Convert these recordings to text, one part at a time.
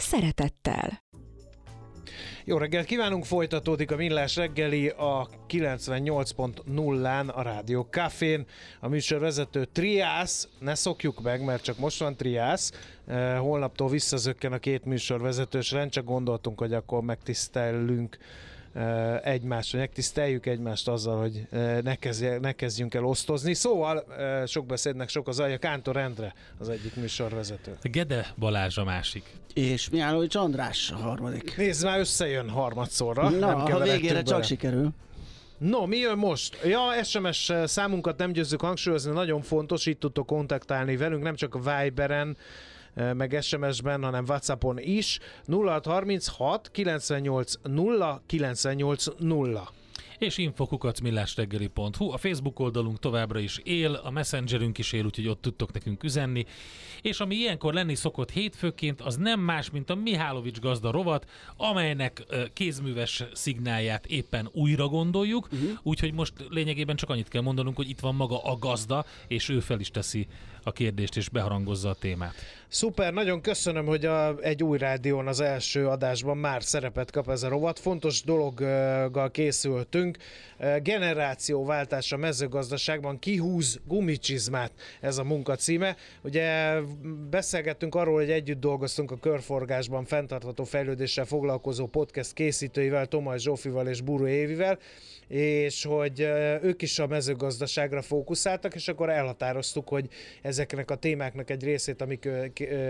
szeretettel. Jó reggelt kívánunk, folytatódik a Millás reggeli a 98.0-án a Rádió Cafén. A műsorvezető Triász, ne szokjuk meg, mert csak most van Triász, eh, holnaptól visszazökken a két műsorvezetős rend, csak gondoltunk, hogy akkor megtisztelünk egymást, hogy megtiszteljük egymást azzal, hogy ne, kezdje, ne kezdjünk el osztozni. Szóval sok beszédnek sok az alja, Kántor Endre az egyik műsorvezető. Gede Balázs a másik. És Mihálovics András a harmadik. Nézd, már összejön harmadszorra. Na, nem ha végére bele. csak sikerül. No, mi jön most? Ja, SMS számunkat nem győzzük hangsúlyozni, nagyon fontos, itt tudtok kontaktálni velünk, nem csak a Viberen, meg SMS-ben, hanem Whatsappon is. 0636 98 0 98 0 és infokukacmillásreggeli.hu. A Facebook oldalunk továbbra is él, a Messengerünk is él, úgyhogy ott tudtok nekünk üzenni. És ami ilyenkor lenni szokott hétfőként, az nem más, mint a Mihálovics gazda rovat, amelynek kézműves szignálját éppen újra gondoljuk, uh-huh. úgyhogy most lényegében csak annyit kell mondanunk, hogy itt van maga a gazda, és ő fel is teszi a kérdést, és beharangozza a témát. Szuper, nagyon köszönöm, hogy a, egy új rádión az első adásban már szerepet kap ez a rovat. Fontos dologgal készültünk. Generációváltás a mezőgazdaságban kihúz gumicsizmát, ez a munka címe. Ugye beszélgettünk arról, hogy együtt dolgoztunk a körforgásban fenntartható fejlődéssel foglalkozó podcast készítőivel, Tomaj Zsófival és Buru Évivel, és hogy ők is a mezőgazdaságra fókuszáltak, és akkor elhatároztuk, hogy ezeknek a témáknak egy részét, amik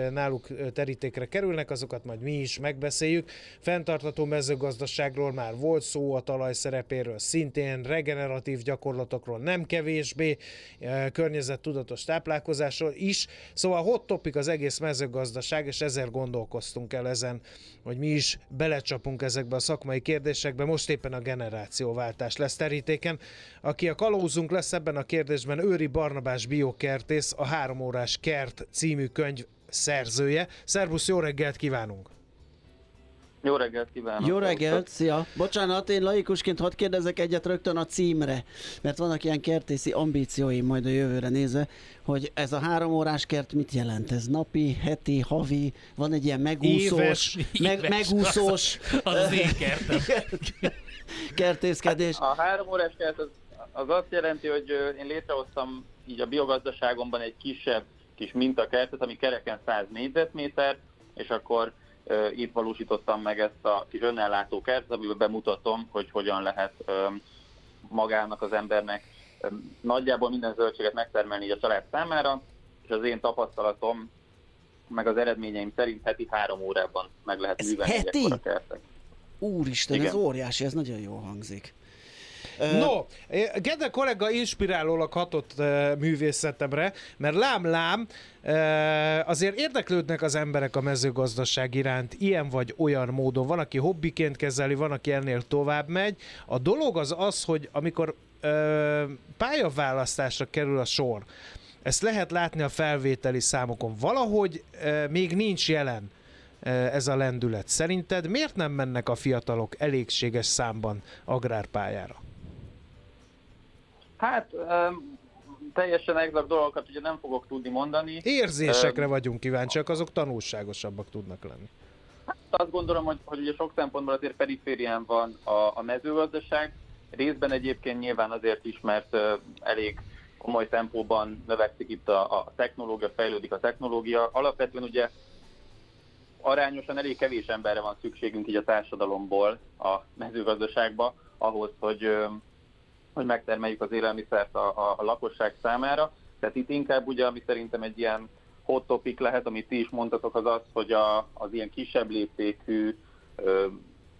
náluk terítékre kerülnek, azokat majd mi is megbeszéljük. Fentartató mezőgazdaságról már volt szó, a talaj szerepéről szintén, regeneratív gyakorlatokról nem kevésbé, környezettudatos táplálkozásról is. Szóval hot topic az egész mezőgazdaság, és ezért gondolkoztunk el ezen, hogy mi is belecsapunk ezekbe a szakmai kérdésekbe. Most éppen a generációváltás lesz terítéken. Aki a kalózunk lesz ebben a kérdésben, Őri Barnabás biokertész, a Három órás kert című könyv szerzője. Szervusz, jó reggelt kívánunk! Jó reggelt kívánok! Jó reggelt, szia! Bocsánat, én laikusként hadd kérdezek egyet rögtön a címre, mert vannak ilyen kertészi ambícióim majd a jövőre nézve, hogy ez a három órás kert mit jelent? Ez napi, heti, havi, van egy ilyen megúszós, éves, meg, éves, megúszós az, az én kertem. kertészkedés. A három órás kert az, az azt jelenti, hogy én létrehoztam így a biogazdaságomban egy kisebb kis mintakertet, ami kereken 100 négyzetméter, és akkor itt valósítottam meg ezt a kis önellátó kertet, amiben bemutatom, hogy hogyan lehet magának az embernek nagyjából minden zöldséget megtermelni így a család számára, és az én tapasztalatom, meg az eredményeim szerint heti három órában meg lehet ez művelni heti? Úristen, Igen. ez óriási, ez nagyon jól hangzik. No, Gede kollega inspirálólag hatott művészetemre, mert lám-lám, azért érdeklődnek az emberek a mezőgazdaság iránt ilyen vagy olyan módon. Van, aki hobbiként kezeli, van, aki ennél tovább megy. A dolog az az, hogy amikor pályaválasztásra kerül a sor, ezt lehet látni a felvételi számokon. Valahogy még nincs jelen ez a lendület. Szerinted miért nem mennek a fiatalok elégséges számban agrárpályára? Hát um, teljesen exakt dolgokat ugye nem fogok tudni mondani. Érzésekre um, vagyunk kíváncsiak, azok tanulságosabbak tudnak lenni. Hát azt gondolom, hogy, hogy ugye sok szempontból azért periférián van a, a mezőgazdaság, részben egyébként nyilván azért is, mert uh, elég komoly tempóban növekszik itt a, a technológia, fejlődik a technológia. Alapvetően ugye arányosan elég kevés emberre van szükségünk így a társadalomból a mezőgazdaságba, ahhoz, hogy hogy megtermeljük az élelmiszert a, a, a lakosság számára. Tehát itt inkább ugye, ami szerintem egy ilyen hot topic lehet, amit ti is mondtatok, az az, hogy a, az ilyen kisebb léptékű, ö,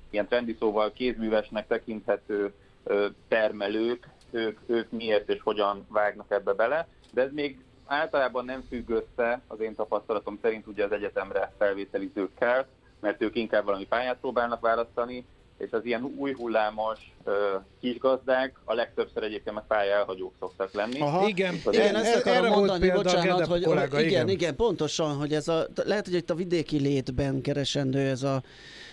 ilyen trendi szóval kézművesnek tekinthető ö, termelők, ők, ők miért és hogyan vágnak ebbe bele, de ez még általában nem függ össze az én tapasztalatom szerint ugye az egyetemre felvételizőkkel, mert ők inkább valami pályát próbálnak választani, és az ilyen új hullámos ö, kisgazdák a legtöbbször egyébként meg pályaelhagyók szoktak lenni. Aha. Igen, Hogy Igen, ezt akarom mondani, bocsánat, hogy, kollega, igen, igen. igen, pontosan, hogy ez a, lehet, hogy itt a vidéki létben keresendő ez a,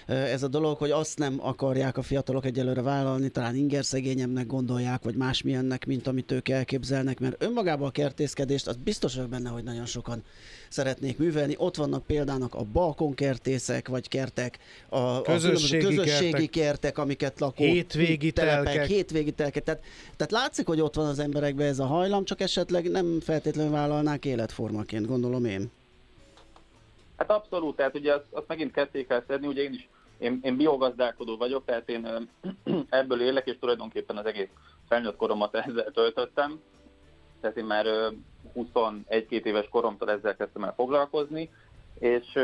ez a dolog, hogy azt nem akarják a fiatalok egyelőre vállalni, talán ingerszegényebbnek gondolják, vagy másmilyennek, mint amit ők elképzelnek, mert önmagában a kertészkedést, az biztos vagyok benne, hogy nagyon sokan szeretnék művelni. Ott vannak példának a balkonkertészek, vagy kertek, a, a Közösségi különböző közösségi kertek. kertek, amiket lakó Hétvégi telepek, telkek. hétvégi telkek. Tehát, tehát látszik, hogy ott van az emberekben ez a hajlam, csak esetleg nem feltétlenül vállalnák életformaként, gondolom én. Hát abszolút, tehát ugye azt, azt megint ketté kell szedni, ugye én is, én, én biogazdálkodó vagyok, tehát én ebből élek, és tulajdonképpen az egész felnőtt koromat ezzel töltöttem. Tehát én már ö, 21-2 éves koromtól ezzel kezdtem el foglalkozni, és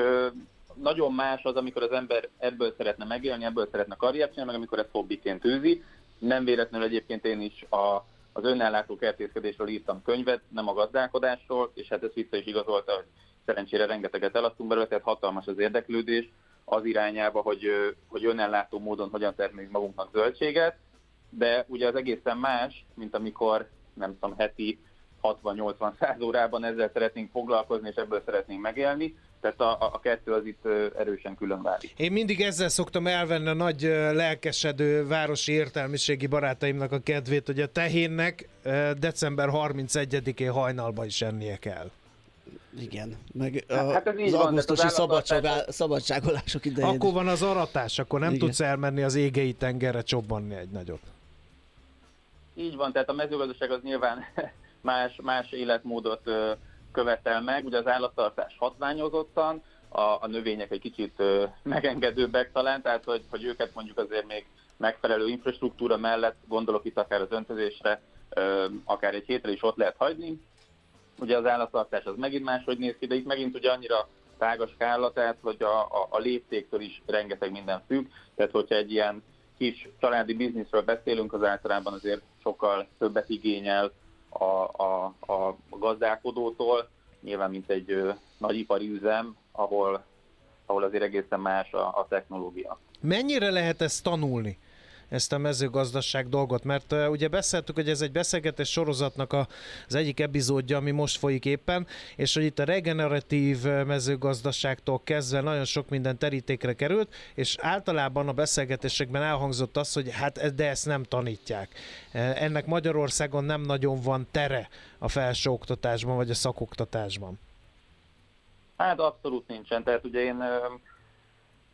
nagyon más az, amikor az ember ebből szeretne megélni, ebből szeretne karriert csinálni, meg amikor ezt hobbiként űzi. Nem véletlenül egyébként én is a, az önállátó kertészkedésről írtam könyvet, nem a gazdálkodásról, és hát ez vissza is igazolta, hogy szerencsére rengeteget eladtunk belőle, tehát hatalmas az érdeklődés az irányába, hogy, hogy önellátó módon hogyan termeljük magunknak zöldséget, de ugye az egészen más, mint amikor nem tudom, heti 60-80-100 órában ezzel szeretnénk foglalkozni, és ebből szeretnénk megélni, tehát a, a, kettő az itt erősen külön válik. Én mindig ezzel szoktam elvenni a nagy lelkesedő városi értelmiségi barátaimnak a kedvét, hogy a tehénnek december 31-én hajnalba is ennie kell. Igen, meg a, Hát ez így az van, augusztusi az szabadság, szabadságolások idején. Akkor van az aratás, akkor nem Igen. tudsz elmenni az égei tengerre csobbanni egy nagyot. Így van, tehát a mezőgazdaság az nyilván más, más életmódot ö, követel meg. Ugye az állattartás hatványozottan, a, a növények egy kicsit ö, megengedőbbek talán, tehát hogy, hogy őket mondjuk azért még megfelelő infrastruktúra mellett, gondolok itt akár az öntözésre, ö, akár egy hétre is ott lehet hagyni. Ugye az állattartás az megint máshogy néz ki, de itt megint ugye annyira tág a skála, tehát hogy a, a, a léptéktől is rengeteg minden függ, tehát hogyha egy ilyen kis családi bizniszről beszélünk, az általában azért sokkal többet igényel a, a, a gazdálkodótól, nyilván mint egy ö, nagyipari üzem, ahol, ahol azért egészen más a, a technológia. Mennyire lehet ezt tanulni? Ezt a mezőgazdaság dolgot, mert ugye beszéltük, hogy ez egy beszélgetés sorozatnak a, az egyik epizódja, ami most folyik éppen, és hogy itt a regeneratív mezőgazdaságtól kezdve nagyon sok minden terítékre került, és általában a beszélgetésekben elhangzott az, hogy hát e- de ezt nem tanítják. Uh, ennek Magyarországon nem nagyon van tere a felsőoktatásban, vagy a szakoktatásban. Hát abszolút nincsen. Tehát ugye én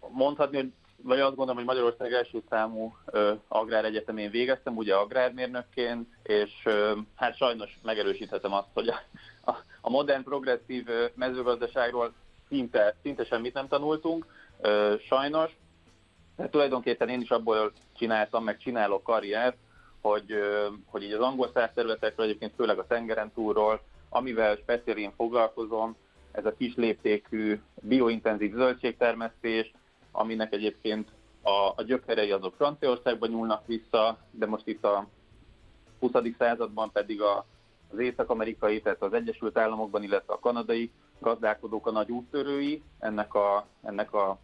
mondhatni, hogy vagy azt gondolom, hogy Magyarország első számú ö, agráregyetemén végeztem, ugye agrármérnökként, és ö, hát sajnos megerősíthetem azt, hogy a, a, a modern progresszív mezőgazdaságról szinte, szinte semmit nem tanultunk, ö, sajnos. De tulajdonképpen én is abból csináltam, meg csinálok karriert, hogy, ö, hogy így az angol száz területekről, egyébként főleg a tengeren túlról, amivel speciál foglalkozom, ez a kis léptékű biointenzív zöldségtermesztés, aminek egyébként a, a gyökerei azok Franciaországban nyúlnak vissza, de most itt a 20. században pedig a, az észak-amerikai, tehát az Egyesült Államokban, illetve a kanadai gazdálkodók a nagy úttörői ennek a, ennek a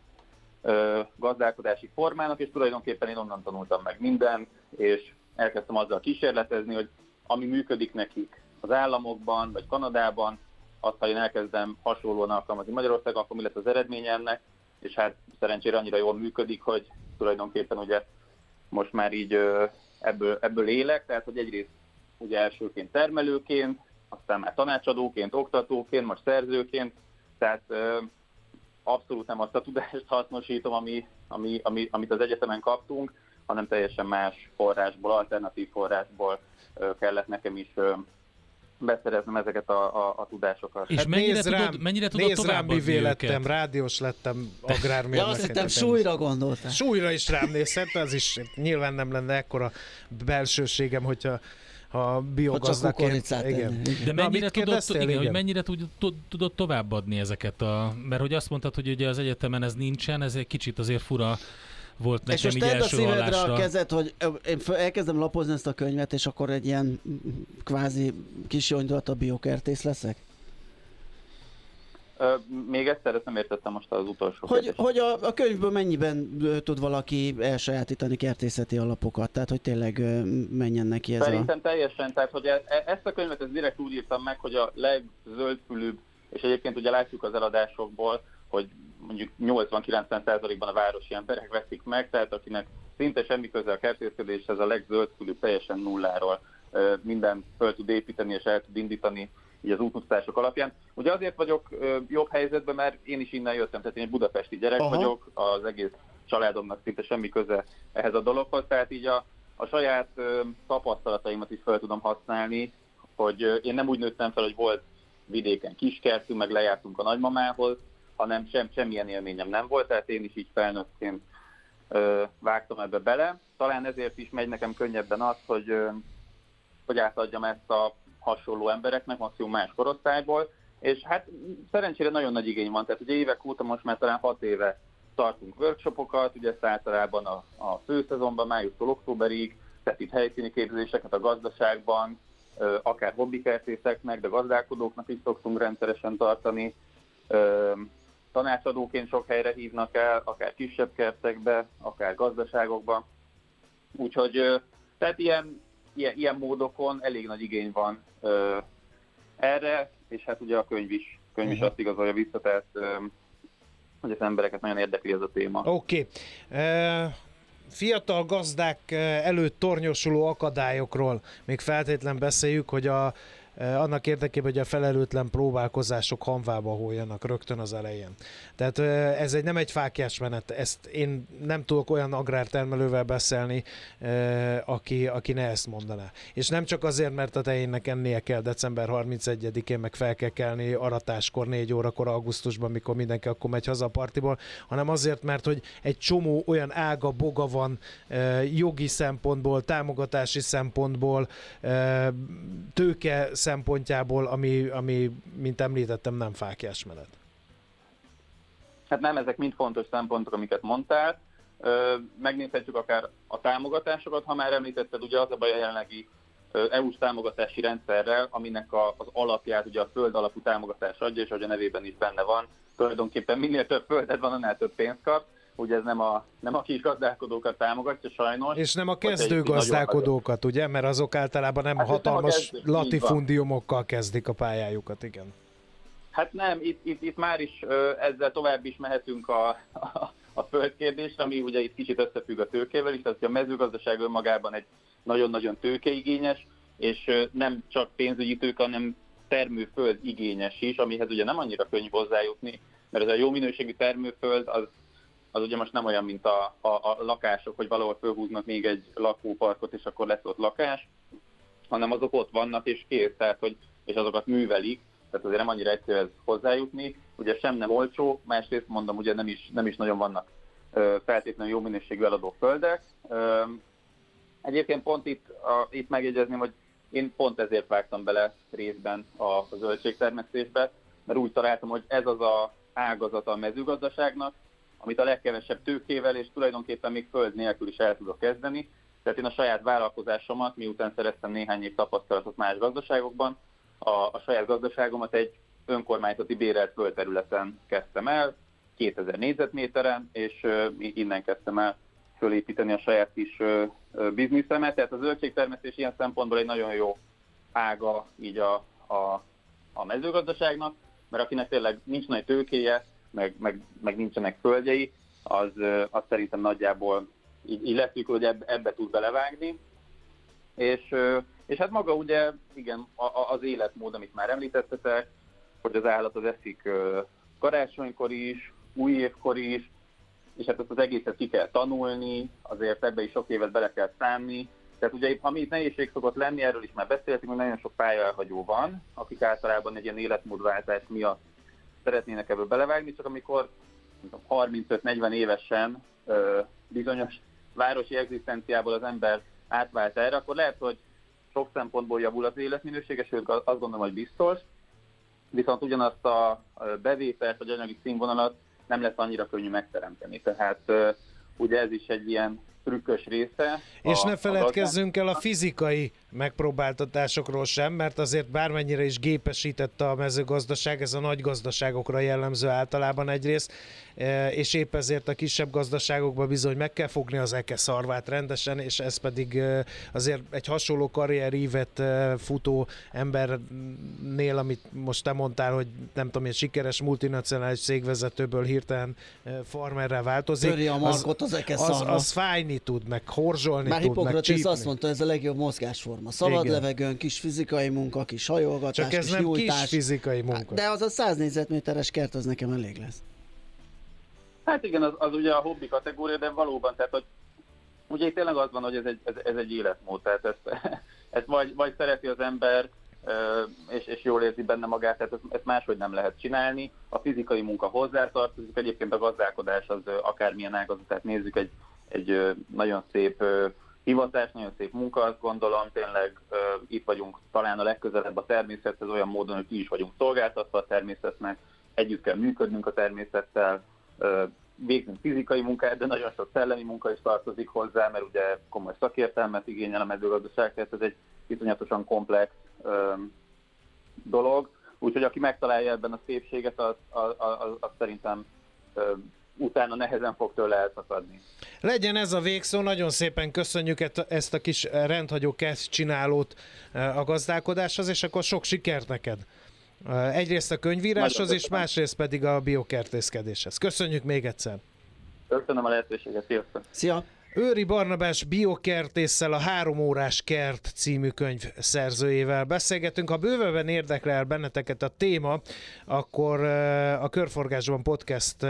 ö, gazdálkodási formának, és tulajdonképpen én onnan tanultam meg mindent, és elkezdtem azzal kísérletezni, hogy ami működik nekik az államokban, vagy Kanadában, azt, ha én elkezdem hasonlóan alkalmazni Magyarországon, akkor mi lesz az eredménye ennek, és hát szerencsére annyira jól működik, hogy tulajdonképpen ugye most már így ebből, ebből élek, tehát hogy egyrészt ugye elsőként termelőként, aztán már tanácsadóként, oktatóként, most szerzőként, tehát abszolút nem azt a tudást hasznosítom, ami, ami, ami, amit az egyetemen kaptunk, hanem teljesen más forrásból, alternatív forrásból kellett nekem is beszereznem ezeket a, a, a tudásokat. És Hát mennyire nézd tudod, rám, mennyire tudod nézd rám, mivé lettem, őket? rádiós lettem, Ja, agrármérnök. azt hittem súlyra gondoltál. Súlyra is rám nézhet, az is nyilván nem lenne ekkora belsőségem, hogyha ha biogazdaként... Igen. Igen. De mennyire tudod, kérdeztél? igen, hogy Igen. mennyire tud, tud, tudod továbbadni ezeket a... Mert hogy azt mondtad, hogy ugye az egyetemen ez nincsen, ez egy kicsit azért fura volt És nekem most így tedd a első szívedre hallásra. a kezed, hogy én elkezdem lapozni ezt a könyvet, és akkor egy ilyen kvázi kis a biokertész leszek? Ö, még egyszer, ezt nem értettem most az utolsó Hogy, kérdést. hogy a, a könyvből mennyiben ö, tud valaki elsajátítani kertészeti alapokat? Tehát, hogy tényleg ö, menjen neki ez a... Szerintem teljesen, tehát hogy e- e- ezt a könyvet ezt direkt úgy írtam meg, hogy a legzöldfülűbb, és egyébként ugye látjuk az eladásokból, hogy mondjuk 80-90%-ban a városi emberek veszik meg, tehát akinek szinte semmi köze a kertészkedéshez, a legzöldfülűbb teljesen nulláról minden föl tud építeni és el tud indítani így az útmutatások alapján. Ugye azért vagyok jobb helyzetben, mert én is innen jöttem, tehát én egy budapesti gyerek Aha. vagyok, az egész családomnak szinte semmi köze ehhez a dologhoz, tehát így a, a saját tapasztalataimat is fel tudom használni, hogy én nem úgy nőttem fel, hogy volt vidéken kiskertünk, meg lejártunk a nagymamához, hanem sem, semmilyen élményem nem volt, tehát én is így felnőttként ö, vágtam ebbe bele. Talán ezért is megy nekem könnyebben az, hogy, ö, hogy átadjam ezt a hasonló embereknek, maximum más korosztályból, és hát szerencsére nagyon nagy igény van, tehát ugye évek óta most már talán hat éve tartunk workshopokat, ugye ezt általában a, a főszezonban, májustól októberig, tehát itt helyszíni képzéseket a gazdaságban, ö, akár hobbikertészeknek, de gazdálkodóknak is szoktunk rendszeresen tartani. Tanácsadóként sok helyre hívnak el, akár kisebb kertekbe, akár gazdaságokba. Úgyhogy tehát ilyen, ilyen, ilyen módokon elég nagy igény van ö, erre, és hát ugye a könyv is, könyv is Mhm. azt igazolja vissza, tehát ö, hogy az embereket nagyon érdekli ez a téma. Oké. Okay. Fiatal gazdák előtt tornyosuló akadályokról még feltétlen beszéljük, hogy a, annak érdekében, hogy a felelőtlen próbálkozások hanvába hóljanak rögtön az elején. Tehát eh, ez egy nem egy fákjás menet, ezt én nem tudok olyan agrártermelővel beszélni, eh, aki, aki ne ezt mondaná. És nem csak azért, mert a tejénnek ennie kell december 31-én, meg fel kell kelni aratáskor, 4 órakor augusztusban, mikor mindenki akkor megy haza a partiból, hanem azért, mert hogy egy csomó olyan ága, boga van eh, jogi szempontból, támogatási szempontból, eh, tőke szempontjából, ami, ami, mint említettem, nem fákjás menet. Hát nem, ezek mind fontos szempontok, amiket mondtál. Megnézhetjük akár a támogatásokat, ha már említetted, ugye az a baj a jelenlegi EU-s támogatási rendszerrel, aminek a, az alapját ugye a föld alapú támogatás adja, és ahogy a nevében is benne van, tulajdonképpen minél több földed van, annál több pénzt kap. Ugye ez nem a, nem a kis gazdálkodókat támogatja sajnos. És nem a kezdő gazdálkodókat, ugye? Mert azok általában nem Hát ez nem hatalmas kezdő, latifundiumokkal kezdik a pályájukat, igen. Hát nem, itt, itt, itt már is ö, ezzel tovább is mehetünk a, a, a földkérdésre, ami ugye itt kicsit összefügg a tőkével is, tehát a mezőgazdaság önmagában egy nagyon-nagyon tőkeigényes, és ö, nem csak pénzügyi tőke, hanem termőföld igényes is, amihez ugye nem annyira könnyű hozzájutni, mert ez a jó minőségű termőföld az, az ugye most nem olyan, mint a, a, a lakások, hogy valahol fölhúznak még egy lakóparkot, és akkor lesz ott lakás, hanem azok ott vannak és kész, tehát hogy, és azokat művelik, tehát azért nem annyira egyszerű ez hozzájutni. Ugye sem nem olcsó, másrészt mondom, ugye nem is, nem is nagyon vannak feltétlenül jó minőségű eladó földek. Egyébként pont itt, a, itt megjegyezném, hogy én pont ezért vágtam bele részben a, a zöldségtermesztésbe, mert úgy találtam, hogy ez az a ágazata a mezőgazdaságnak, amit a legkevesebb tőkével és tulajdonképpen még föld nélkül is el tudok kezdeni. Tehát én a saját vállalkozásomat, miután szereztem néhány év tapasztalatot más gazdaságokban, a, a saját gazdaságomat egy önkormányzati bérelt földterületen kezdtem el, 2000 négyzetméteren, és ö, innen kezdtem el fölépíteni a saját ö, ö, bizniszemet. Tehát a zöldségtermesztés ilyen szempontból egy nagyon jó ága így a, a, a mezőgazdaságnak, mert akinek tényleg nincs nagy tőkéje, meg, meg, meg nincsenek földjei, az, az szerintem nagyjából így, így leszük, hogy ebbe, ebbe tud belevágni. És, és hát maga ugye, igen, az életmód, amit már említettetek, hogy az állat az eszik karácsonykor is, új évkor is, és hát ezt az egészet ki kell tanulni, azért ebbe is sok évet bele kell számni. Tehát ugye ami itt nehézség szokott lenni, erről is már beszéltünk, hogy nagyon sok pályaelhagyó van, akik általában egy ilyen életmódváltás miatt szeretnének ebből belevágni, csak amikor nem tudom, 35-40 évesen ö, bizonyos városi egzisztenciából az ember átvált erre, akkor lehet, hogy sok szempontból javul az életminősége, sőt azt gondolom, hogy biztos, viszont ugyanazt a bevételt vagy anyagi színvonalat nem lesz annyira könnyű megteremteni. Tehát ugye ez is egy ilyen trükkös része. És a, ne a feledkezzünk el a fizikai megpróbáltatásokról sem, mert azért bármennyire is gépesítette a mezőgazdaság, ez a nagy gazdaságokra jellemző általában egyrészt, e, és épp ezért a kisebb gazdaságokban bizony meg kell fogni az eke szarvát rendesen, és ez pedig e, azért egy hasonló karrierívet e, futó embernél, amit most te mondtál, hogy nem tudom, egy sikeres multinacionális cégvezetőből hirtelen e, farmerrel változik. Töri a markot az eke az, szarva. az fájni tud, meg horzsolni Már tud, csípni. azt mondta, ez a legjobb mozgásforma. Szabad Igen. levegőn, kis fizikai munka, kis hajolgatás, Csak ez kis nem nyújtás. kis fizikai munka. De az a 100 négyzetméteres kert, az nekem elég lesz. Hát igen, az, az ugye a hobbi kategória, de valóban, tehát hogy ugye itt tényleg az van, hogy ez egy, ez, ez egy életmód, tehát ezt, ezt vagy, vagy szereti az ember, és, és jól érzi benne magát, tehát ezt, ezt máshogy nem lehet csinálni. A fizikai munka hozzátartozik, egyébként a gazdálkodás az akármilyen ágazatát nézzük, egy, egy nagyon szép hivatás, nagyon szép munka, azt gondolom, tényleg ö, itt vagyunk talán a legközelebb a természethez, olyan módon, hogy ki is vagyunk szolgáltatva a természetnek, együtt kell működnünk a természettel, ö, végzünk fizikai munkát, de nagyon sok szellemi munka is tartozik hozzá, mert ugye komoly szakértelmet igényel a mezőgazdaság, tehát ez egy iszonyatosan komplex ö, dolog. Úgyhogy aki megtalálja ebben a szépséget, az, az, az, az szerintem utána nehezen fog tőle elszakadni. Legyen ez a végszó, nagyon szépen köszönjük ezt a kis rendhagyó kezd csinálót eh, a gazdálkodáshoz, és akkor sok sikert neked. Eh, Egyrészt a könyvíráshoz, és másrészt pedig a biokertészkedéshez. Köszönjük még egyszer! Köszönöm a lehetőséget, sziasztok! Szia! Őri Barnabás biokertésszel a Három órás kert című könyv szerzőjével beszélgetünk. Ha bővebben érdekel benneteket a téma, akkor a Körforgásban podcast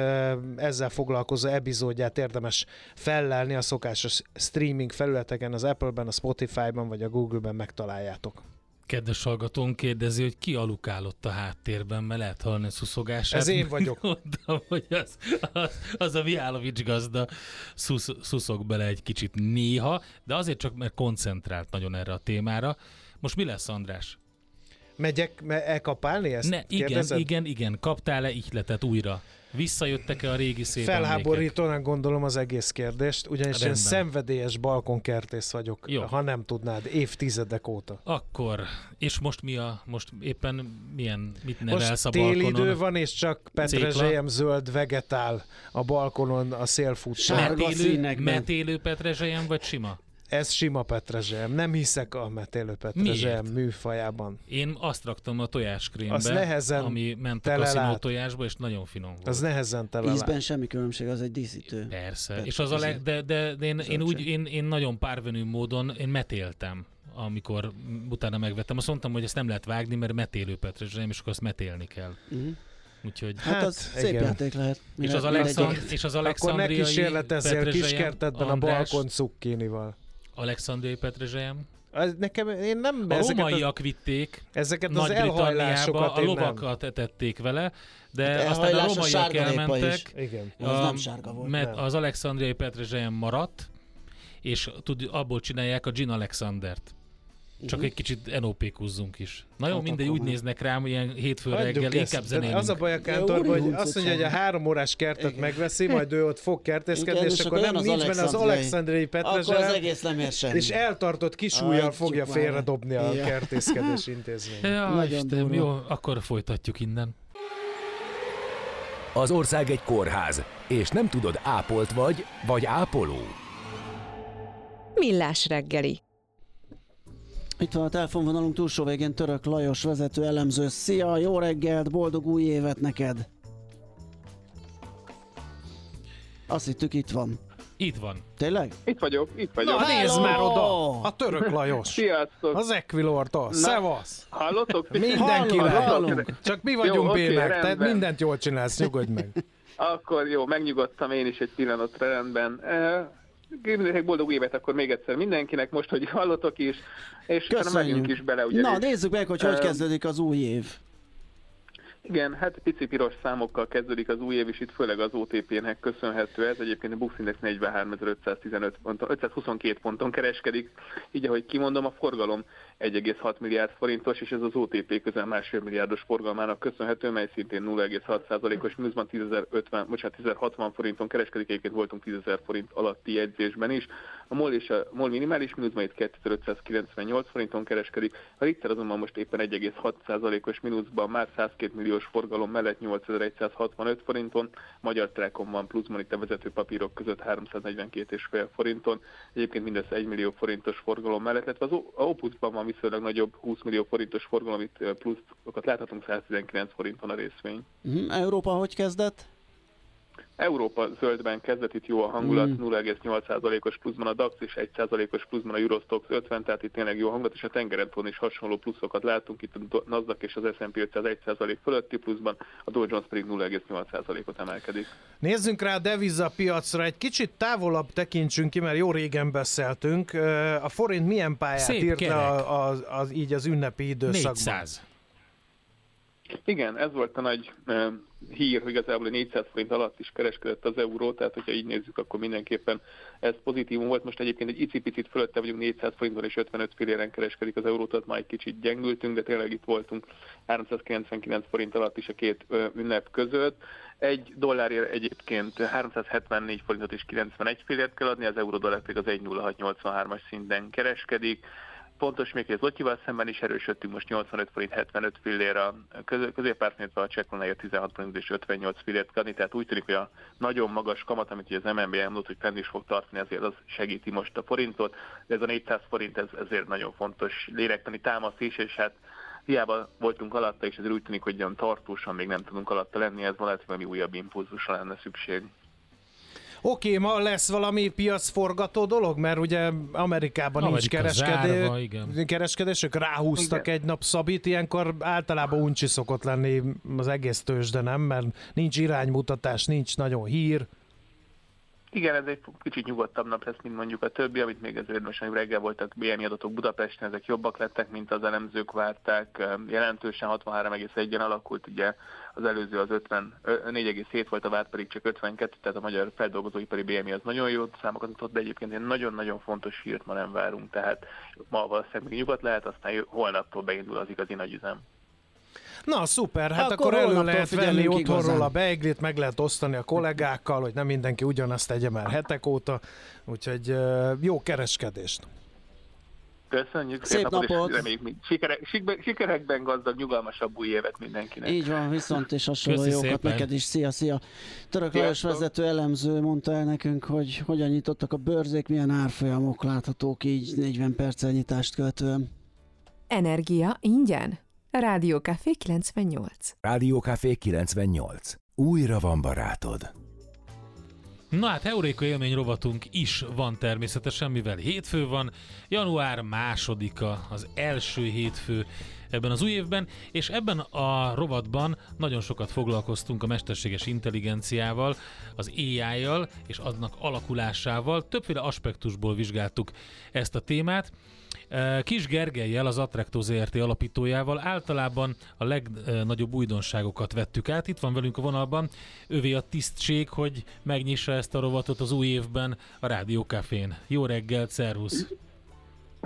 ezzel foglalkozó epizódját érdemes fellelni a szokásos streaming felületeken, az Apple-ben, a Spotify-ban vagy a Google-ben megtaláljátok. Kedves hallgatón kérdezi, hogy ki alukálott a háttérben, mert lehet hallani a szuszogását. Ez én vagyok. Mondtam, hogy az, az, az a Mihálovics gazda szusz, szuszog bele egy kicsit néha, de azért csak, mert koncentrált nagyon erre a témára. Most mi lesz, András? Megyek me- elkapálni ezt? Ne, igen, kérdezed? igen, igen. Kaptál-e ihletet újra? Visszajöttek-e a régi szép emlékek? Felháborítónak gondolom az egész kérdést, ugyanis én Rendben. szenvedélyes balkonkertész vagyok, Jó. ha nem tudnád, évtizedek óta. Akkor, és most mi a, most éppen milyen, mit nevelsz Most a téli balkonon? idő van, és csak petrezselyem zöld vegetál a balkonon a szélfut. Sárga metélő, színekben. metélő petrezselyem, vagy sima? Ez sima petrezselyem. Nem hiszek a metélő petrezselyem műfajában. Én azt raktam a tojáskrémbe, Az nehezen ami ment a kaszinó tojásba, és nagyon finom volt. Az nehezen tele Ízben semmi különbség, az egy díszítő. Persze. Persze, És az a leg, de, de, de én, én, úgy, én, én nagyon párvenű módon, én metéltem amikor utána megvettem. Azt mondtam, hogy ezt nem lehet vágni, mert metélő petrezselyem, és akkor azt metélni kell. Mhm. Úgyhogy... Hát, Hát, az szép igen. játék lehet. És az. Alexand- és az Akkor ne alexandriai kísérletezzél petrezselyem, kiskertedben a András, balkon cukkinival. Alexandriai petrezselyem. Ez Nekem, én nem A ezeket, az, romaiak vitték, ezeket az elhajlásokat a én nem. lovakat etették vele, de Hát aztán a elhajlás a elmentek, is. Igen. Az a- nem sárga volt. Mert nem. az alexandriai petrezselyem maradt, és tud, abból csinálják a Gin Alexandert. Csak egy kicsit NOP-kuzzunk is. Na jó, Hát mindegy, úgy néznek rám, ilyen hétfő Hagyjuk reggel, ezt. inkább zenélünk. Az a baj a kántorban, hogy azt mondja, hogy a három órás kertet Igen. megveszi, majd ő ott fog kertészkedni, Igen, és és akkor nem nincs benne az alexandriai. alexandriai Akkor az egész nem ér semmi. és eltartott kisújjal Adjuk fogja félredobni a kertészkedés intézményt. Ja, Istenem, jó, akkor folytatjuk innen. Az ország egy kórház, és nem tudod, ápolt vagy, vagy ápoló. Millás reggeli. Itt van a telefonvonalunk túlsó végén Török Lajos vezető elemző. Szia, jó reggelt, boldog új évet neked! Azt hittük itt van. Itt van. Tényleg? Itt vagyok, itt vagyok. Na nézd már oda! A török Lajos! Sziasztok! Az Equilortól! Szevasz! Hallotok? Mindenki Hallunk. Csak mi vagyunk oké, bének, tehát mindent jól csinálsz, nyugodj meg. Akkor jó, megnyugodtam én is egy pillanatra rendben. Mindenkinek boldog évet akkor még egyszer mindenkinek, most, hogy hallotok is, és utána megyünk is bele, ugye. Na, nézzük meg, hogy hogy Ö, kezdődik az új év. Igen, hát pici piros számokkal kezdődik az új év, és itt főleg az OTP-nek köszönhető ez. Egyébként a Bux Index 43.515 ponton, 522 ponton kereskedik, így ahogy kimondom, a forgalom 1,6 milliárd forintos, és ez az OTP közel másfél milliárdos forgalmának köszönhető, mely szintén 0,6%-os mínuszban 10.050, bocsánat, 10.060 forinton kereskedik, egyébként voltunk 10.000 forint alatti jegyzésben is. A MOL és a MOL minimális mínuszban itt 2598 forinton kereskedik, a Richter azonban most éppen 1,6%-os mínuszban már 102 milliós forgalom mellett 8165 forinton, Magyar Telekom van itt a vezető papírok között 342,5 forinton, egyébként mindössze 1 millió forintos forgalom mellett, illetve az Opusban van viszonylag nagyobb 20 millió forintos forgalom, itt pluszokat láthatunk 119 forinton a részvény. Mhm, Európa hogy kezdett? Európa zöldben kezdett itt jó a hangulat, mm. 0,8%-os pluszban a DAX és 1%-os pluszban a Eurostox 50, tehát itt tényleg jó hangulat, és a tengeren is hasonló pluszokat látunk, itt a NASDAQ és az S&P 500 1% fölötti pluszban, a Dow Jones pedig 0,8%-ot emelkedik. Nézzünk rá a deviza piacra, egy kicsit távolabb tekintsünk ki, mert jó régen beszéltünk. A forint milyen pályát Szép írt le az, az, így az ünnepi időszakban? 400. Igen, ez volt a nagy hír, hogy igazából 400 forint alatt is kereskedett az euró, tehát hogyha így nézzük, akkor mindenképpen ez pozitívum volt. Most egyébként egy icipicit fölötte vagyunk 400 forinton és 55 filléren kereskedik az eurót, tehát már egy kicsit gyengültünk, de tényleg itt voltunk 399 forint alatt is a két ünnep között. Egy dollárért egyébként 374 forintot és 91 fillért kell adni, az euró dollár pedig az 1,0683-as szinten kereskedik. Pontos az Lotyival szemben is erősödtünk, most 85 forint 75 fillér a középpárt, a csekkonáért 16 forint és 58 fillért adni, tehát úgy tűnik, hogy a nagyon magas kamat, amit az MNB elmondott, hogy fenn is fog tartani, ezért az segíti most a forintot, de ez a 400 forint ez, ezért nagyon fontos lélektani támasz is, és hát hiába voltunk alatta, és ezért úgy tűnik, hogy olyan tartósan még nem tudunk alatta lenni, ez valami újabb impulzusra lenne szükség. Oké, ma lesz valami piacforgató dolog, mert ugye Amerikában Amerika nincs kereskedő, zárva, igen. kereskedés, ők ráhúztak igen. egy nap Szabit, ilyenkor általában uncsi szokott lenni az egész tőzsde, nem? Mert nincs iránymutatás, nincs nagyon hír. Igen, ez egy kicsit nyugodtabb nap lesz, mint mondjuk a többi, amit még ezért most reggel voltak BMI adatok Budapesten, ezek jobbak lettek, mint az elemzők várták. Jelentősen 63,1-en alakult, ugye az előző az 50, 4,7 volt, a várt pedig csak 52, tehát a magyar feldolgozóipari BMI az nagyon jó számokat mutat, de egyébként egy nagyon-nagyon fontos hírt ma nem várunk, tehát ma valószínűleg még nyugodt lehet, aztán holnaptól beindul az igazi nagy üzem. Na szuper, hát akkor, akkor elő lehet venni otthonról igazán. a beiglit, meg lehet osztani a kollégákkal, hogy nem mindenki ugyanazt tegye már hetek óta, úgyhogy jó kereskedést! Köszönjük szép, szép napot! napot. Reméljük, sikerek, sikerekben gazdag, nyugalmasabb új évet mindenkinek. Így van, viszont és hasonló Köszi jókat szépen. neked is. Szia, szia! Török Lajos vezető elemző mondta el nekünk, hogy hogyan nyitottak a bőrzék, milyen árfolyamok láthatók így 40 perccel nyitást követően. Energia ingyen? Rádió Café 98. Rádió Café 98. Újra van barátod. Na hát Euréka élmény rovatunk is van természetesen, mivel hétfő van, január másodika, az első hétfő ebben az új évben, és ebben a rovatban nagyon sokat foglalkoztunk a mesterséges intelligenciával, az AI-jal és annak alakulásával. Többféle aspektusból vizsgáltuk ezt a témát. Kis Gergelyel, az Attracto ZRT alapítójával általában a legnagyobb újdonságokat vettük át. Itt van velünk a vonalban. Ővé a tisztség, hogy megnyissa ezt a rovatot az új évben a Rádió Cafén. Jó reggelt, szervusz!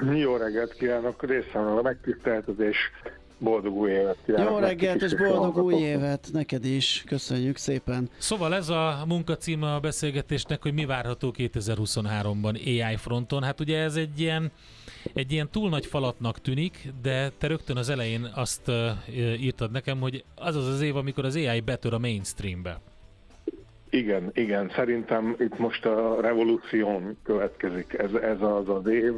Jó reggelt kívánok, részemről a megtiszteltetés, boldog új évet kívánok! Jó reggelt és boldog új évet neked is, köszönjük szépen! Szóval ez a munkacíme a beszélgetésnek, hogy mi várható 2023-ban AI fronton. Hát ugye ez egy ilyen egy ilyen túl nagy falatnak tűnik, de te rögtön az elején azt írtad nekem, hogy az az az év, amikor az AI betör a mainstreambe. Igen, igen, szerintem itt most a revolúció következik. Ez, ez az az év,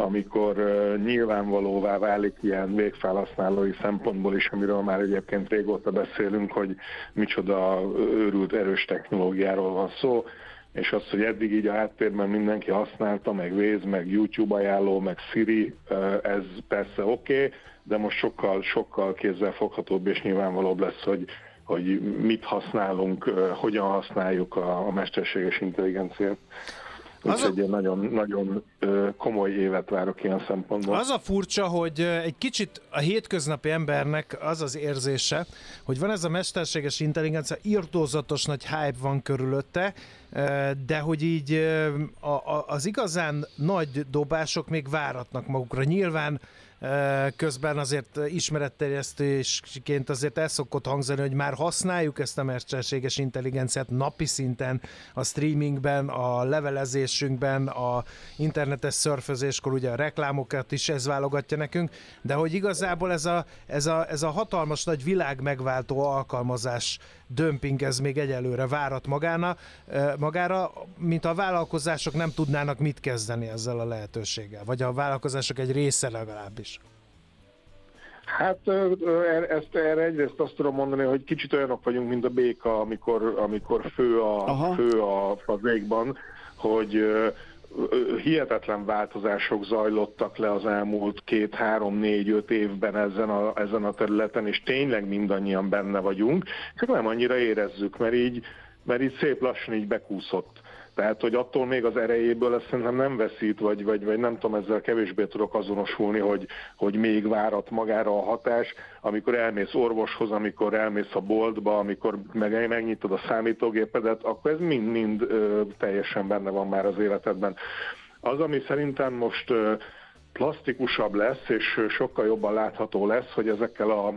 amikor nyilvánvalóvá válik ilyen végfelhasználói szempontból is, amiről már egyébként régóta beszélünk, hogy micsoda őrült erős technológiáról van szó és az, hogy eddig így a háttérben mindenki használta, meg Waze, meg YouTube ajánló, meg Siri, ez persze oké, okay, de most sokkal, sokkal kézzelfoghatóbb és nyilvánvalóbb lesz, hogy, hogy mit használunk, hogyan használjuk a, a mesterséges intelligenciát. Úgyhogy a... én nagyon, nagyon komoly évet várok ilyen szempontból. Az a furcsa, hogy egy kicsit a hétköznapi embernek az az érzése, hogy van ez a mesterséges intelligencia, írtózatos nagy hype van körülötte, de hogy így az igazán nagy dobások még váratnak magukra. Nyilván Közben azért ismeretterjesztésként azért el szokott hangzani, hogy már használjuk ezt a mesterséges intelligenciát napi szinten a streamingben, a levelezésünkben, a internetes szörfözéskor ugye a reklámokat is ez válogatja nekünk, de hogy igazából ez a, ez a, ez a hatalmas nagy világ megváltó alkalmazás dömping ez még egyelőre várat magána, magára, mint a vállalkozások nem tudnának mit kezdeni ezzel a lehetőséggel, vagy a vállalkozások egy része legalábbis. Hát ezt, erre egyrészt azt tudom mondani, hogy kicsit olyanok vagyunk, mint a béka, amikor, amikor fő a, fő a fazékban, hogy hihetetlen változások zajlottak le az elmúlt két, három, négy, öt évben ezen a, ezen a területen, és tényleg mindannyian benne vagyunk, csak nem annyira érezzük, mert így, mert így szép lassan így bekúszott. Tehát, hogy attól még az erejéből ezt szerintem nem veszít, vagy, vagy, vagy nem tudom, ezzel kevésbé tudok azonosulni, hogy, hogy még várat magára a hatás, amikor elmész orvoshoz, amikor elmész a boltba, amikor meg, megnyitod a számítógépedet, akkor ez mind-mind teljesen benne van már az életedben. Az, ami szerintem most ö, plastikusabb lesz, és sokkal jobban látható lesz, hogy ezekkel, a,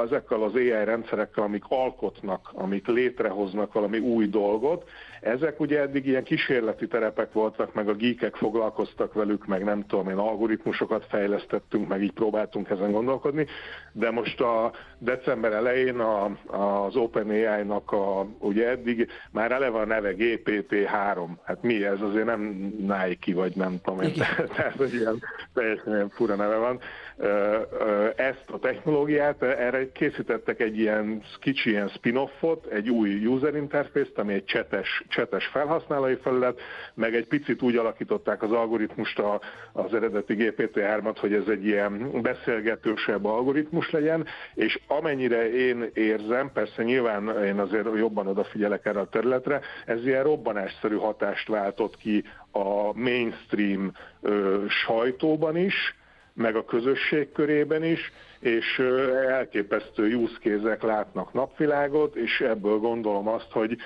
ezekkel az AI rendszerekkel, amik alkotnak, amik létrehoznak valami új dolgot, ezek ugye eddig ilyen kísérleti terepek voltak, meg a geekek foglalkoztak velük, meg nem tudom én, algoritmusokat fejlesztettünk, meg így próbáltunk ezen gondolkodni, de most a december elején a, az OpenAI-nak a, ugye eddig már eleve a neve GPT-3, hát mi ez, azért nem Nike, vagy nem tudom én, tehát hogy ilyen teljesen ilyen fura neve van, ezt a technológiát, erre készítettek egy ilyen kicsi ilyen spin-offot, egy új user interface-t, ami egy csetes, csetes felhasználói felület, meg egy picit úgy alakították az algoritmust az eredeti GPT-3-at, hogy ez egy ilyen beszélgetősebb algoritmus legyen, és amennyire én érzem, persze nyilván én azért jobban odafigyelek erre a területre, ez ilyen robbanásszerű hatást váltott ki a mainstream ö, sajtóban is, meg a közösség körében is, és elképesztő use látnak napvilágot, és ebből gondolom azt, hogy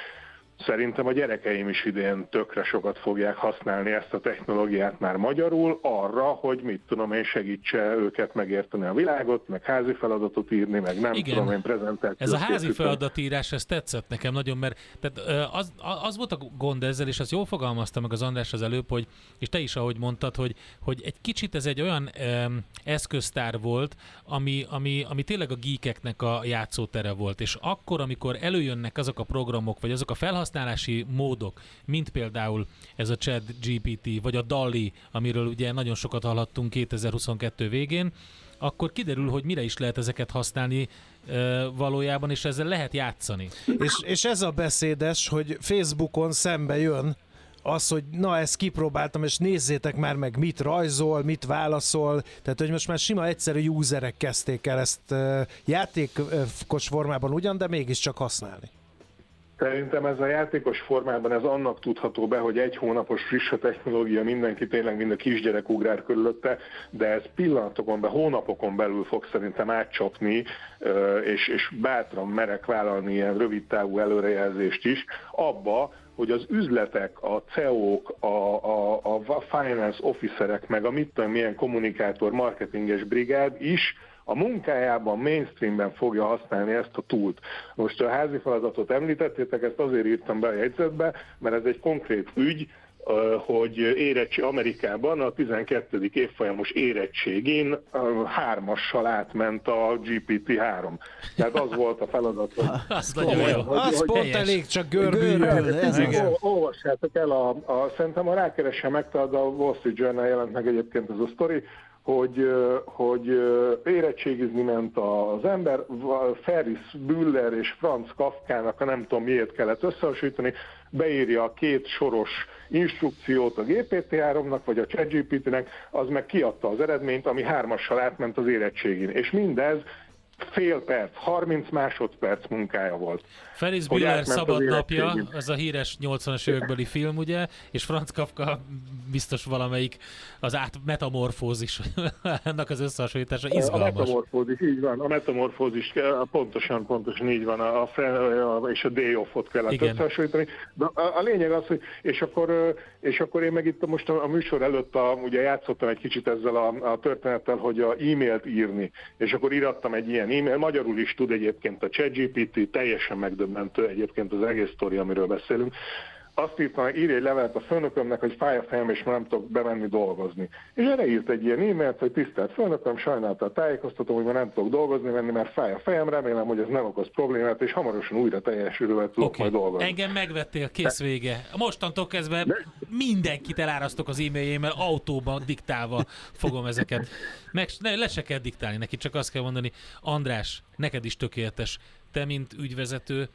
Szerintem a gyerekeim is idén tökre sokat fogják használni ezt a technológiát már magyarul arra, hogy mit tudom én segítse őket megérteni a világot, meg házi feladatot írni, meg nem Igen. tudom én prezentációt. Ez a házi feladatírás, ez tetszett nekem nagyon, mert tehát az, az volt a gond ezzel, és azt jól fogalmazta meg az András az előbb, hogy, és te is ahogy mondtad, hogy, hogy egy kicsit ez egy olyan um, eszköztár volt, ami, ami, ami tényleg a geekeknek a játszótere volt, és akkor, amikor előjönnek azok a programok, vagy azok a felhasználók, felhasználási módok, mint például ez a Chat GPT, vagy a DALI, amiről ugye nagyon sokat hallhattunk 2022 végén, akkor kiderül, hogy mire is lehet ezeket használni e, valójában, és ezzel lehet játszani. És, és ez a beszédes, hogy Facebookon szembe jön az, hogy na ezt kipróbáltam, és nézzétek már meg, mit rajzol, mit válaszol, tehát hogy most már sima egyszerű userek kezdték el ezt játékos formában ugyan, de mégiscsak használni. Szerintem ez a játékos formában ez annak tudható be, hogy egy hónapos friss a technológia, mindenki tényleg mind a kisgyerek ugrál körülötte, de ez pillanatokon, be, hónapokon belül fog szerintem átcsapni, és, és bátran merek vállalni ilyen rövid távú előrejelzést is, abba, hogy az üzletek, a CEO-k, a, a, a finance officerek, meg a mit tudom, milyen kommunikátor, marketinges brigád is a munkájában, mainstreamben fogja használni ezt a túlt. Most a házi feladatot említettétek, ezt azért írtam be a jegyzetbe, mert ez egy konkrét ügy, hogy érettség Amerikában a 12. évfolyamos érettségén hármassal átment a GPT-3. Tehát az volt a feladat, hogy... Az nagyon jó. Hogy, az hogy pont elég, csak görbüljön. Olvassátok el, a, a, szerintem a rákeresem meg, a Wall Street Journal jelent meg egyébként ez a sztori, hogy, hogy érettségizni ment az ember, Ferris Büller és Franz Kafkának, a nem tudom miért kellett összehasonlítani, beírja a két soros instrukciót a GPT-3-nak, vagy a ChatGPT-nek, az meg kiadta az eredményt, ami hármassal átment az érettségén. És mindez fél perc, 30 másodperc munkája volt. Hogy Bühler szabad napja, az a híres 80-as évekbeli film, ugye, és Franz Kafka biztos valamelyik az át metamorfózis, ennek az összehasonlítása A izgalmas. metamorfózis, így van, a metamorfózis, eh, pontosan, pontosan így van, a, Fre- a és a day off-ot kellett Igen. összehasonlítani. De a, a, lényeg az, hogy és akkor, ö, és akkor én meg itt most a, a műsor előtt a, ugye játszottam egy kicsit ezzel a, a történettel, hogy a e-mailt írni, és akkor írattam egy ilyen e-mail, magyarul is tud egyébként a ChatGPT, teljesen megdöbbentő egyébként az egész sztori, amiről beszélünk, azt írtam, hogy írj egy levelet a főnökömnek, hogy fáj a fejem, és már nem tudok bemenni dolgozni. És erre írt egy ilyen e-mailt, hogy tisztelt főnököm, sajnáltal tájékoztatom, hogy már nem tudok dolgozni menni, mert fáj a fejem, remélem, hogy ez nem okoz problémát, és hamarosan újra teljesülővel tudok Oké, majd dolgozni. engem megvettél, kész vége. Mostantól kezdve mindenkit elárasztok az e-mailjémmel, autóban diktálva fogom ezeket. Meg ne, le se kell diktálni neki, csak azt kell mondani, András, neked is tökéletes. Te, mint ügyvezető,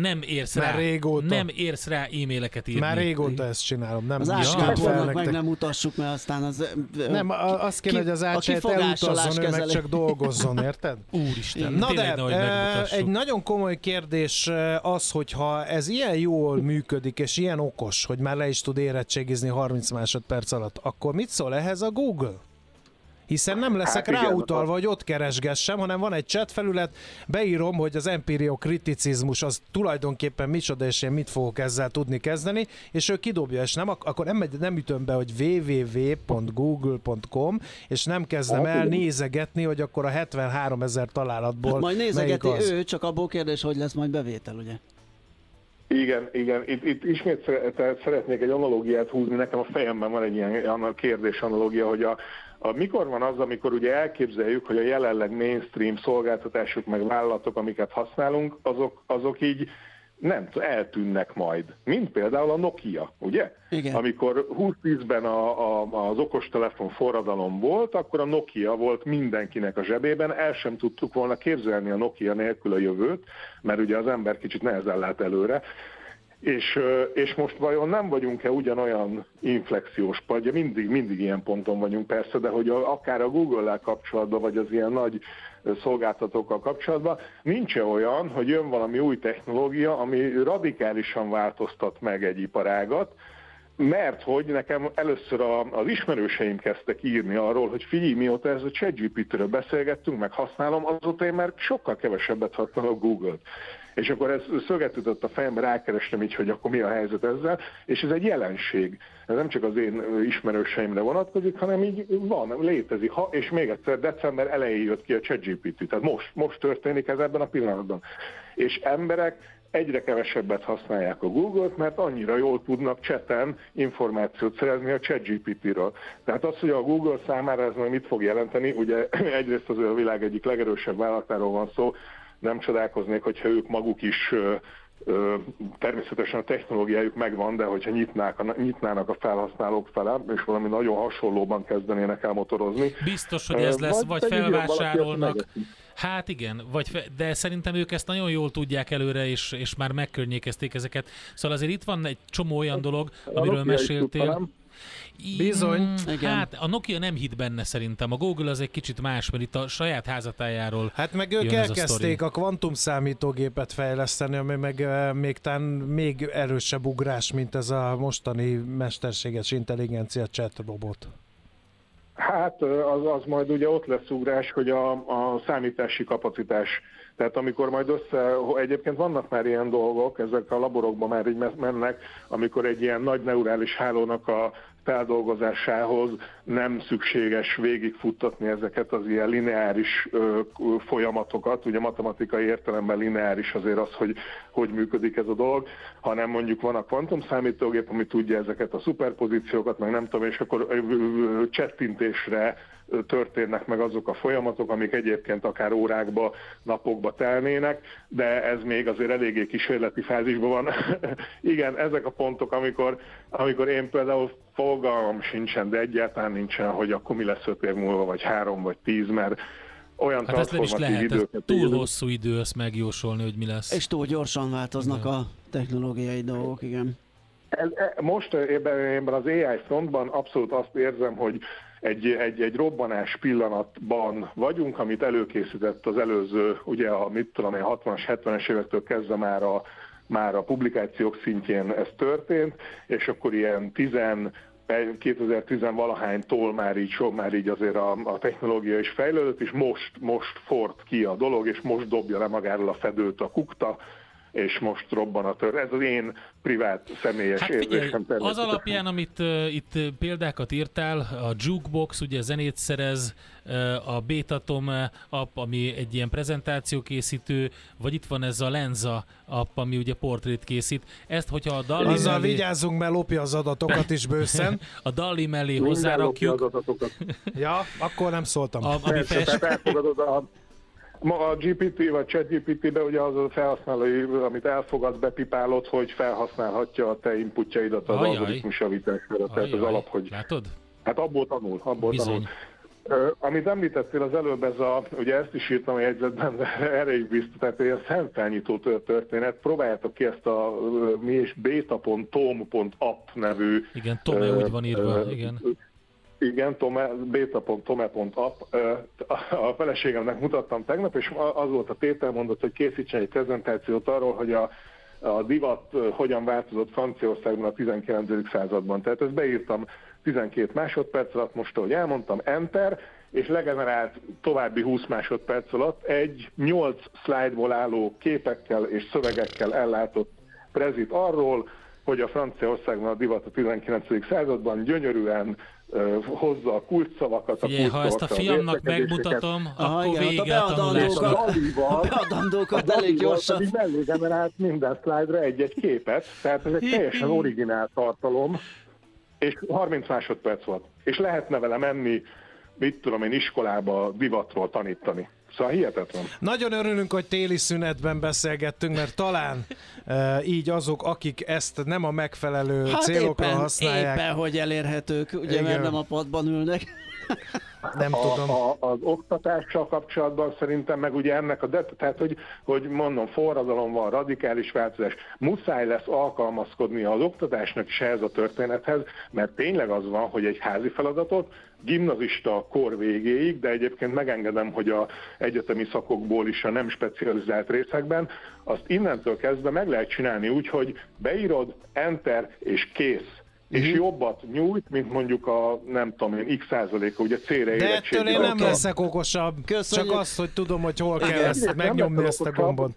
nem érsz Már rá, régóta. nem érsz rá e-maileket írni. Már régóta ezt csinálom, nem Az áskát fel meg nem mutassuk, mert aztán az... Nem, azt kéne, ki- hogy az ácsát elutazzon, ő meg csak dolgozzon, érted? Úristen, Na tényleg de, megmutassuk. egy nagyon komoly kérdés az, hogyha ez ilyen jól működik, és ilyen okos, hogy már le is tud érettségizni 30 másodperc alatt, akkor mit szól ehhez a Google? Hiszen nem leszek Hát igen, ráutalva, hogy ott keresgessem, hanem van egy chat felület, beírom, hogy az empiriokriticizmus az tulajdonképpen micsoda, és én mit fogok ezzel tudni kezdeni, és ő kidobja, és nem, ak- akkor nem, nem ütöm be, hogy www.google.com, és nem kezdem Hát el igen. nézegetni, hogy akkor a 73 ezer találatból Hát majd nézegeti ő, csak abból kérdés, hogy lesz majd bevétel, ugye? Igen, igen. Itt, itt ismét szere- szeretnék egy analógiát húzni. Nekem a fejemben van egy ilyen kérdés analógia, hogy a, a mikor van az, amikor ugye elképzeljük, hogy a jelenleg mainstream szolgáltatások meg vállalatok, amiket használunk, azok, azok így nem eltűnnek majd. Mint például a Nokia, ugye? Igen. Amikor 2010-ben a, a, az okostelefon forradalom volt, akkor a Nokia volt mindenkinek a zsebében, el sem tudtuk volna képzelni a Nokia nélkül a jövőt, mert ugye az ember kicsit nehezen lát előre, és, és most vajon nem vagyunk-e ugyanolyan inflexiós padja, mindig, mindig ilyen ponton vagyunk persze, de hogy akár a Google-lel kapcsolatban, vagy az ilyen nagy szolgáltatókkal kapcsolatban, nincs olyan, hogy jön valami új technológia, ami radikálisan változtat meg egy iparágat, mert hogy nekem először a, az ismerőseim kezdtek írni arról, hogy figyelj, mióta ez a ChatGPT-ről beszélgettünk, meg használom, azóta én már sokkal kevesebbet használok Google-t. És akkor ez szöget ütött a fejembe, rákerestem így, hogy akkor mi a helyzet ezzel, és ez egy jelenség. Ez nem csak az én ismerőseimre vonatkozik, hanem így van, létezik. Ha, és még egyszer, december elején jött ki a ChatGPT, tehát most, most történik ez ebben a pillanatban. És emberek egyre kevesebbet használják a Google-t, mert annyira jól tudnak cseten információt szerezni a ChatGPT-ről. Tehát az, hogy a Google számára ez majd mit fog jelenteni, ugye egyrészt az a világ egyik legerősebb vállalatáról van szó, nem csodálkoznék, hogyha ők maguk is természetesen a technológiájuk megvan, de hogyha nyitnák nyitnának a felhasználók fele, és valami nagyon hasonlóban kezdenének el motorozni. Biztos, hogy ez lesz, vagy aki felvásárolnak. Hát igen, vagy fe, de szerintem ők ezt nagyon jól tudják előre, és, és már megkörnyékezték ezeket. Szóval azért itt van egy csomó olyan dolog, amiről meséltél. tudta, nem? I- Bizony. Mm, Igen. Hát a Nokia nem hitt benne szerintem. A Google az egy kicsit más, mert itt a saját házatájáról Hát meg ők a elkezdték sztori. a kvantum számítógépet fejleszteni, ami meg még talán még erősebb ugrás, mint ez a mostani mesterséges intelligencia chat robot. Hát az, az majd ugye ott lesz ugrás, hogy a, a számítási kapacitás, tehát amikor majd össze, egyébként vannak már ilyen dolgok, ezek a laborokban már így mennek, amikor egy ilyen nagy neurális hálónak a feldolgozásához nem szükséges végigfuttatni ezeket az ilyen lineáris ö, folyamatokat, ugye matematikai értelemben lineáris azért az, hogy hogy működik ez a dolog, hanem mondjuk van a kvantum számítógép, ami tudja ezeket a szuperpozíciókat, meg nem tudom, és akkor ö, ö, csettintésre történnek meg azok a folyamatok, amik egyébként akár órákba, napokba telnének, de ez még azért eléggé kísérleti fázisban van. Igen, ezek a pontok, amikor, amikor én például fogalmam sincsen, de egyáltalán nincsen, hogy akkor mi lesz öt év múlva, vagy három, vagy tíz, mert olyan Hát ez nem is lehet, ez túl hosszú idő ezt megjósolni, hogy mi lesz. És túl gyorsan változnak a technológiai dolgok, igen. E- most ebben, ebben az AI frontban abszolút azt érzem, hogy egy, egy, egy robbanás pillanatban vagyunk, amit előkészített az előző, ugye a mit tudom én, 60-as, 70-es évektől kezdve már a, már a publikációk szintjén ez történt, és akkor ilyen 10 2010-valahánytól már így, már így azért a, a technológia is fejlődött, és most, most ford ki a dolog, és most dobja le magáról a fedőt a kukta, és most robban a tör. Ez az én privát személyes Hát figyelj, érzésem. az alapján, amit uh, itt uh, példákat írtál, a Jukebox, ugye zenét szerez, uh, a Betatom app, ami egy ilyen prezentációkészítő, vagy itt van ez a Lenza app, ami ugye portrét készít. Ezt, hogyha a Dali Azzal mellé, vigyázzunk, mert lopja az adatokat is bőszen. a Dali mellé hozzárakjuk, az adatokat. Ja, akkor nem szóltam. a, ami Persze, fest, tehát elfogadod a, ma a GPT vagy ChatGPT-be ugye az a felhasználói, amit elfogadsz, bepipálod, hogy felhasználhatja a te inputjaidat az algoritmus javítására. Tehát az alap, hogy Látod? hát abból tanul, abból Bizony. tanul. Amit említettél az előbb, ez a, ugye ezt is írtam a jegyzetben, de erre is biztos, tehát egy szemfelnyitó tör- történet. Próbáljátok ki ezt a mi és beta.tom.app nevű Igen, Tome Ö, úgy van írva, ö, igen. Igen, tome, beta.tome.app. A feleségemnek mutattam tegnap, és az volt a tétel mondott, hogy készítsen egy prezentációt arról, hogy a, a divat hogyan változott Franciaországban a 19. században. Tehát ezt beírtam 12 másodperc alatt, most ahogy elmondtam, enter, és legenerált további 20 másodperc alatt egy 8 szlájdból álló képekkel és szövegekkel ellátott prezit arról, hogy a Franciaországban a divat a 19. században gyönyörűen hozza a kulcsszavakat, a Figyelj, ha ezt a fiamnak megmutatom, Aha, akkor igen, a vége a beadandókat- tanulásnak. Dalival- A beadandókat a elég gyorsan. pedig mellé generált minden szlájdra egy-egy képet, tehát ez egy teljesen originál tartalom, és 30 másodperc volt. És lehetne vele menni, mit tudom én, iskolába divatról tanítani. Szóval hihetetlen. Nagyon örülünk, hogy téli szünetben beszélgettünk, mert talán e, így azok, akik ezt nem a megfelelő Hát célokra éppen, használják, éppen, hogy elérhetők, ugye, mert Igen. nem a padban ülnek. Nem tudom. A, a, az oktatással kapcsolatban szerintem meg ugye ennek a, de, tehát hogy, hogy mondom, forradalom van, radikális változás, muszáj lesz alkalmazkodni az oktatásnak is ehhez a történethez, mert tényleg az van, hogy egy házi feladatot gimnazista kor végéig, de egyébként megengedem, hogy a egyetemi szakokból is a nem specializált részekben, azt innentől kezdve meg lehet csinálni úgy, hogy beírod, enter és kész. És jobbat nyújt, mint mondjuk a, nem tudom én, x százaléka, ugye C-re De ettől én nem alkalom. leszek okosabb, Köszönjük. csak azt, hogy tudom, hogy hol kell ezt megnyomni ezt a okosabb. gombot.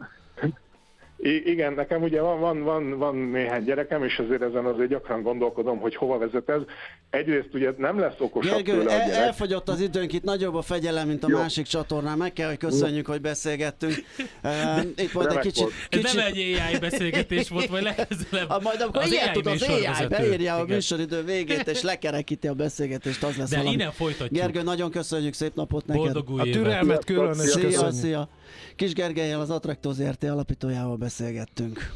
I- igen, nekem ugye van, van, van, van néhány gyerekem, és azért ezen azért gyakran gondolkodom, hogy hova vezet ez. Egyrészt ugye nem lesz okosabb Gergő, tőle a el, gyerek. elfogyott az időnk, itt nagyobb a fegyelem, mint a Jó. másik csatornán. Meg kell, hogy köszönjük, hogy beszélgettünk. Uh, itt majd egy kicsit... volt. Ez kicsit nem egy AI beszélgetés volt, vagy legközelebb. a, majd amikor az ilyet tud az AI, beírja a műsoridő végét, és lekerekíti a beszélgetést, az lesz De valami. innen folytatjuk. Gergő, nagyon köszönjük, szép napot neked. Boldog új A évet. türelmet különös Szia, köszönjük. szia. Kis Gergelyel, az Attracto ZRT alapítójával beszélgettünk.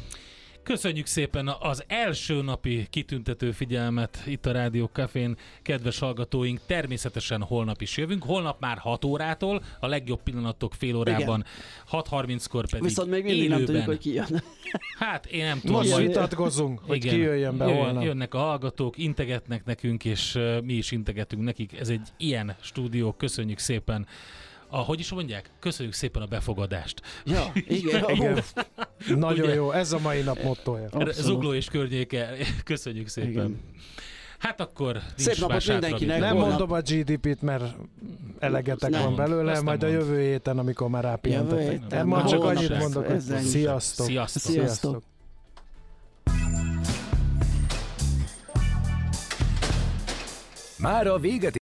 Köszönjük szépen az első napi kitüntető figyelmet itt a Rádió Cafén. Kedves hallgatóink, természetesen holnap is jövünk. Holnap már 6 órától, a legjobb pillanatok fél órában, 6.30-kor pedig Viszont még mindig élőben. nem tudjuk, hogy ki jön. Hát én nem tudom, Most vitatkozunk, hogy Igen. ki jöjjön be Jöjjön- holnap. Jönnek a hallgatók, integetnek nekünk, és mi is integetünk nekik. Ez egy ilyen stúdió, köszönjük szépen. A, hogy is mondják? Köszönjük szépen a befogadást. Ja, igen. Igen. Nagyon Ugye? jó, ez a mai nap mottoja. Abszolút. Zugló és környéke, köszönjük szépen. Igen. Hát akkor Szép napot mindenkinek. Nem Holnap- mondom a GDP-t, mert elegetek Nem. van belőle, nem majd a mondd. jövő héten, amikor már rápihentetek. Nem, ma csak annyit lesz. mondok, hogy sziasztok. Sziasztok. Sziasztok. Már a véget